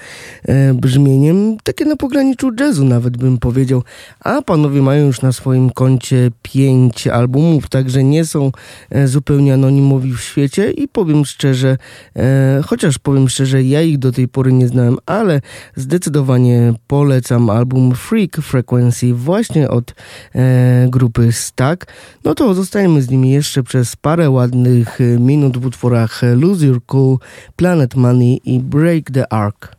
A: e, brzmieniem, takie na pograniczu jazzu nawet bym powiedział, a panowie mają już na swoim koncie pięć albumów, także nie są e, zupełnie anonimowi w świecie i powiem szczerze, e, chociaż powiem szczerze, ja ich do tej pory nie znałem, ale zdecydowanie polecam album Freak Frequency właśnie od e, grupy Stack. No to zostajemy z nimi jeszcze przez parę ładnych e, minut w utworach Lose Your Cool, Planet Money i Break the Ark.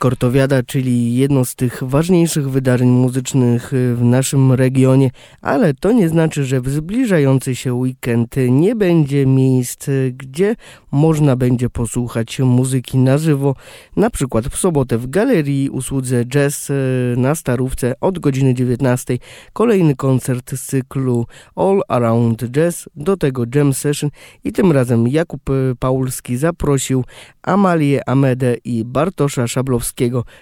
C: Kortowiada, czyli jedno z tych ważniejszych wydarzeń muzycznych y, w naszym regionie, ale to nie znaczy, że w zbliżający się weekend nie będzie miejsc, y, gdzie można będzie posłuchać muzyki na żywo, na przykład w sobotę w galerii usłudze jazz y, na Starówce od godziny 19. Kolejny koncert z cyklu All Around Jazz, do tego jam session i tym razem Jakub Paulski zaprosił Amalię Amedę i Bartosza Szablowskiego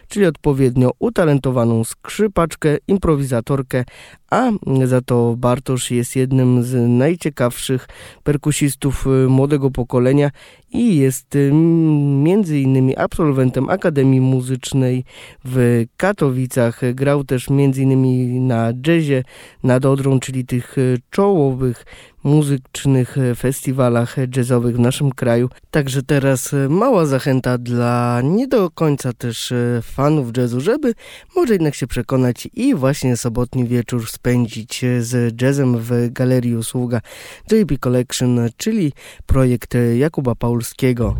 C: Czyli odpowiednio utalentowaną skrzypaczkę, improwizatorkę, a za to Bartosz jest jednym z najciekawszych perkusistów y, młodego pokolenia i jest y, między innymi absolwentem Akademii Muzycznej w Katowicach. Grał też między innymi na jazzie nad Odrą, czyli tych y, czołowych muzycznych festiwalach jazzowych w naszym kraju. Także teraz mała zachęta dla nie do końca też fanów jazzu, żeby może jednak się przekonać i właśnie sobotni wieczór spędzić z jazzem w Galerii Usługa JP Collection, czyli projekt Jakuba Paulskiego.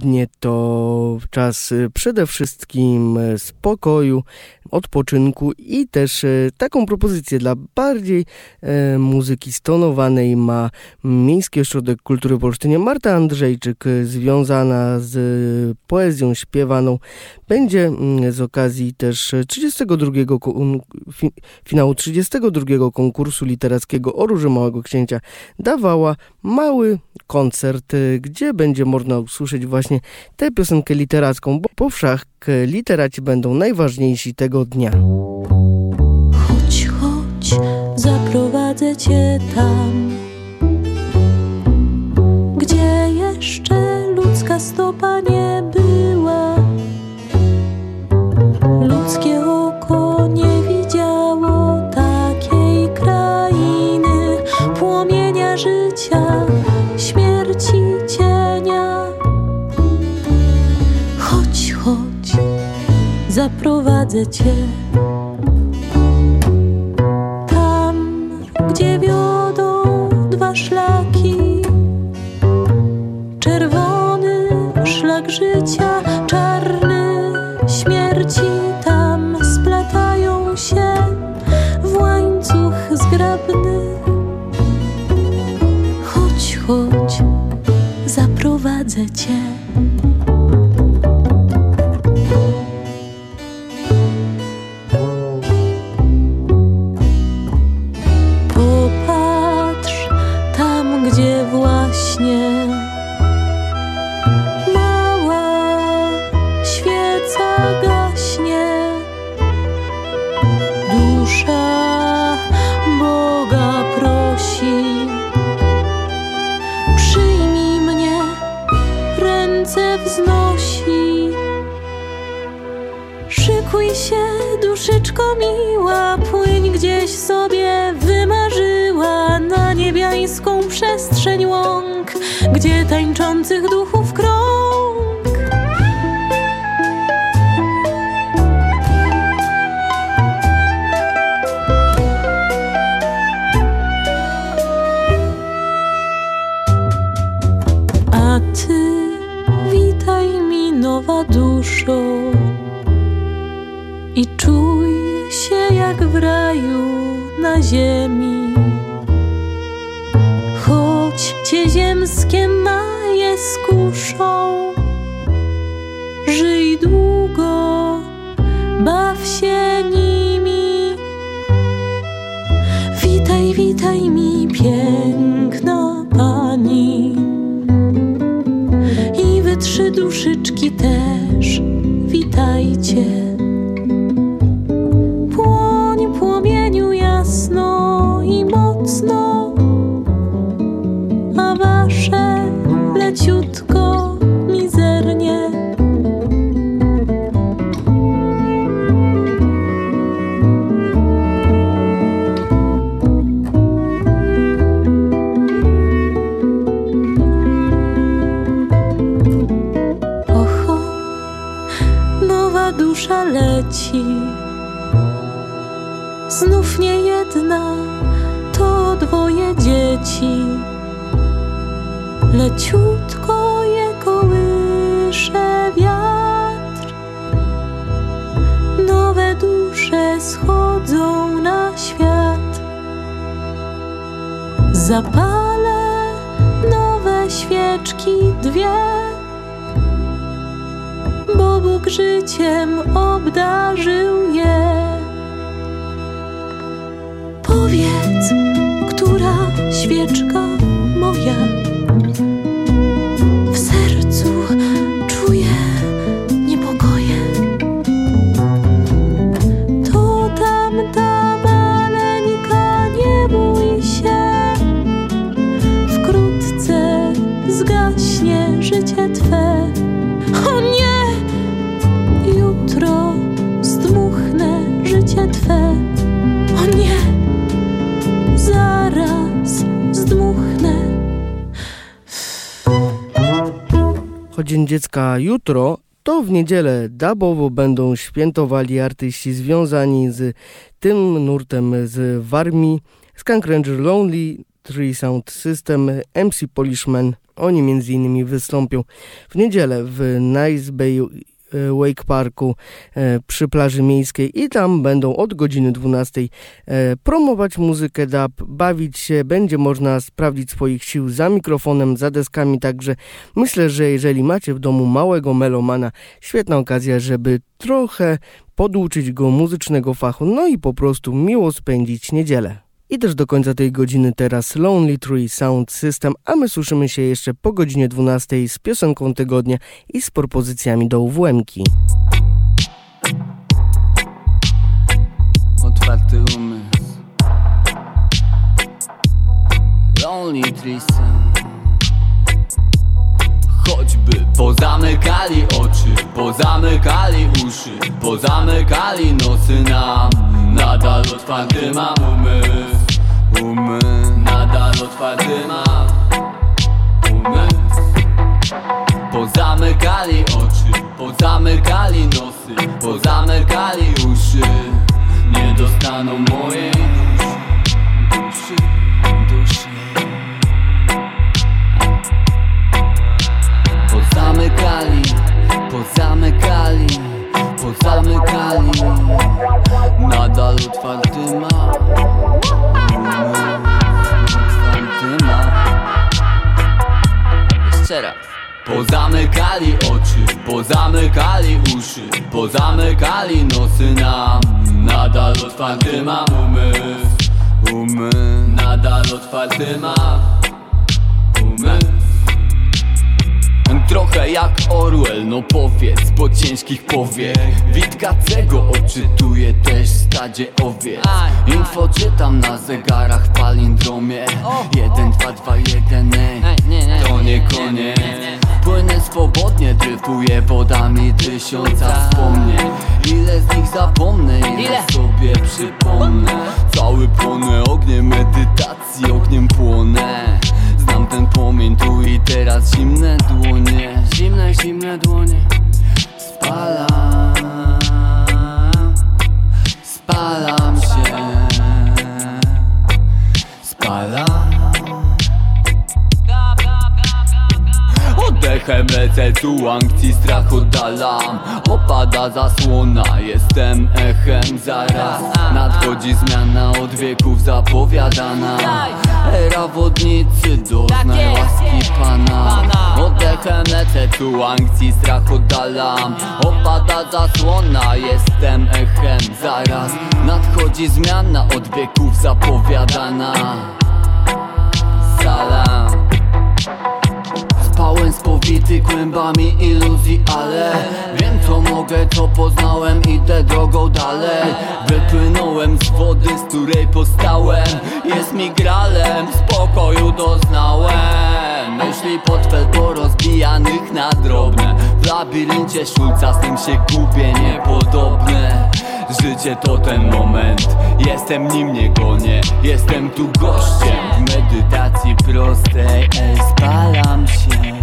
C: Popołudnie to czas y, przede wszystkim y, spokoju, odpoczynku i też y, taką propozycję dla bardziej e, muzyki stonowanej ma Miejski Ośrodek Kultury w Olsztynie. Marta Andrzejczyk y, związana z poezją śpiewaną będzie mm, z okazji też 32 kon- fi, finału 32 konkursu literackiego o Róży Małego Księcia dawała mały koncert, gdzie będzie można usłyszeć właśnie tę piosenkę literacką, bo po wszak literaci będą najważniejsi tego dnia.
D: Chodź, chodź, zaprowadzę cię tam, gdzie jeszcze ludzka stopa nie była. Ludzkie oko nie widziało takiej krainy, płomienia życia, śmierci zaprowadzę cię. Tam, gdzie wiodą dwa szlaki, czerwony szlak życia, czarny śmierci, tam splatają się w łańcuch zgrabny. Chodź, chodź, zaprowadzę cię. Miła, płyń gdzieś sobie wymarzyła na niebiańską przestrzeń łąk, gdzie tańczących duchów krąg.
C: Niedzielę dabowo będą świętowali artyści związani z tym nurtem z Warmii. Skunk Ranger Lonely Tree Sound System, MC Polishman. Oni między innymi wystąpią w niedzielę w Nice Bay Wake Parku e, przy plaży miejskiej i tam będą od godziny 12 e, promować muzykę dub, bawić się, będzie można sprawdzić swoich sił za mikrofonem, za deskami, także myślę, że jeżeli macie w domu małego melomana, świetna okazja, żeby trochę poduczyć go muzycznego fachu, no i po prostu miło spędzić niedzielę. I też do końca tej godziny teraz Lonely Tree Sound System, a my słyszymy się jeszcze po godzinie 12 z piosenką tygodnia i z propozycjami do UWM-ki.
G: Otwarty umysł. Lonely Tree Sound. Choćby pozamykali oczy, pozamykali uszy Pozamykali nosy nam. Nadal otwarty mam umysł Umysł Nadal otwarty mam umysł Pozamykali oczy, pozamykali nosy Pozamykali uszy. Nie dostaną mojej duszy Duszy, duszy. Pozamykali, pozamykali, pozamykali. Nadal otwarty ma Pozamykali oczy, pozamykali uszy Pozamykali nosy nam. Nadal otwarty mam umysł Umysł. Nadal otwarty mam umysł Trochę jak Orwell, no powiedz, po ciężkich powiech. Witkacego odczytuję też w stadzie owiec. Info czytam na zegarach w palindromie. 1, 2, 2, 1, ej, to nie koniec. Płynę swobodnie, dryfuję wodami tysiąca wspomnień. Ile z nich zapomnę, ile? sobie przypomnę. Cały płonę ogniem medytacji, ogniem płonę Znam ten płomień tu i teraz. Zimne dłonie Zimne, zimne dłonie. Spalam Spalam się. Spalam Oddechem lecę tu ankcji strach oddalam Opada zasłona, jestem echem zaraz. Nadchodzi zmiana od wieków zapowiadana. Era wodnicy doznaj łaski Pana. Oddechem lecę tu ankcji strach oddalam Opada zasłona, jestem echem zaraz. Nadchodzi zmiana od wieków zapowiadana. Salam Spałem spowity kłębami iluzji, ale Wiem co mogę, co poznałem, idę drogą dalej. Wypłynąłem z wody, z której powstałem. Jest mi gralem, spokoju doznałem. Myśli portfel porozbijanych na drobne. W labiryncie szulca z tym się gubię, niepodobne. Życie to ten moment, jestem nim nie gonię. Jestem tu gościem. W medytacji prostej Ej, spalam się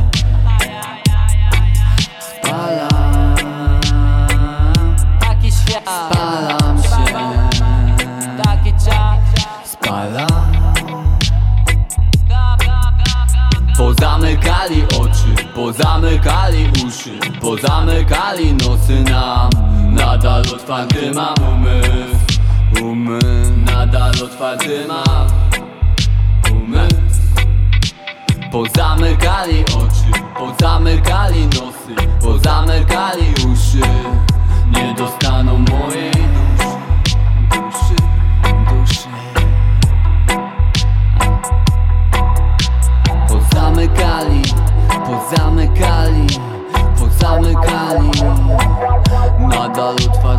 G: Pozamykali oczy, pozamykali uszy Pozamykali nosy nam. Nadal otwarty mam umysł Umysł. Nadal otwarty mam umysł. Pozamykali oczy, pozamykali nosy Pozamykali uszy. Nie dostaną mojej Nadal